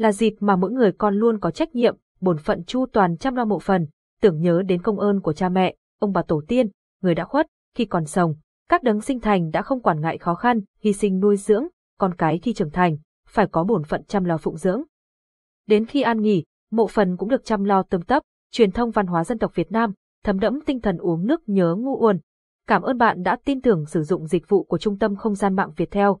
là dịp mà mỗi người con luôn có trách nhiệm, bổn phận chu toàn chăm lo mộ phần, tưởng nhớ đến công ơn của cha mẹ, ông bà tổ tiên, người đã khuất, khi còn sống. Các đấng sinh thành đã không quản ngại khó khăn, hy sinh nuôi dưỡng, con cái khi trưởng thành, phải có bổn phận chăm lo phụng dưỡng. Đến khi an nghỉ, mộ phần cũng được chăm lo tươm tấp, truyền thông văn hóa dân tộc Việt Nam, thấm đẫm tinh thần uống nước nhớ ngu uồn. Cảm ơn bạn đã tin tưởng sử dụng dịch vụ của Trung tâm Không gian mạng Việt Theo.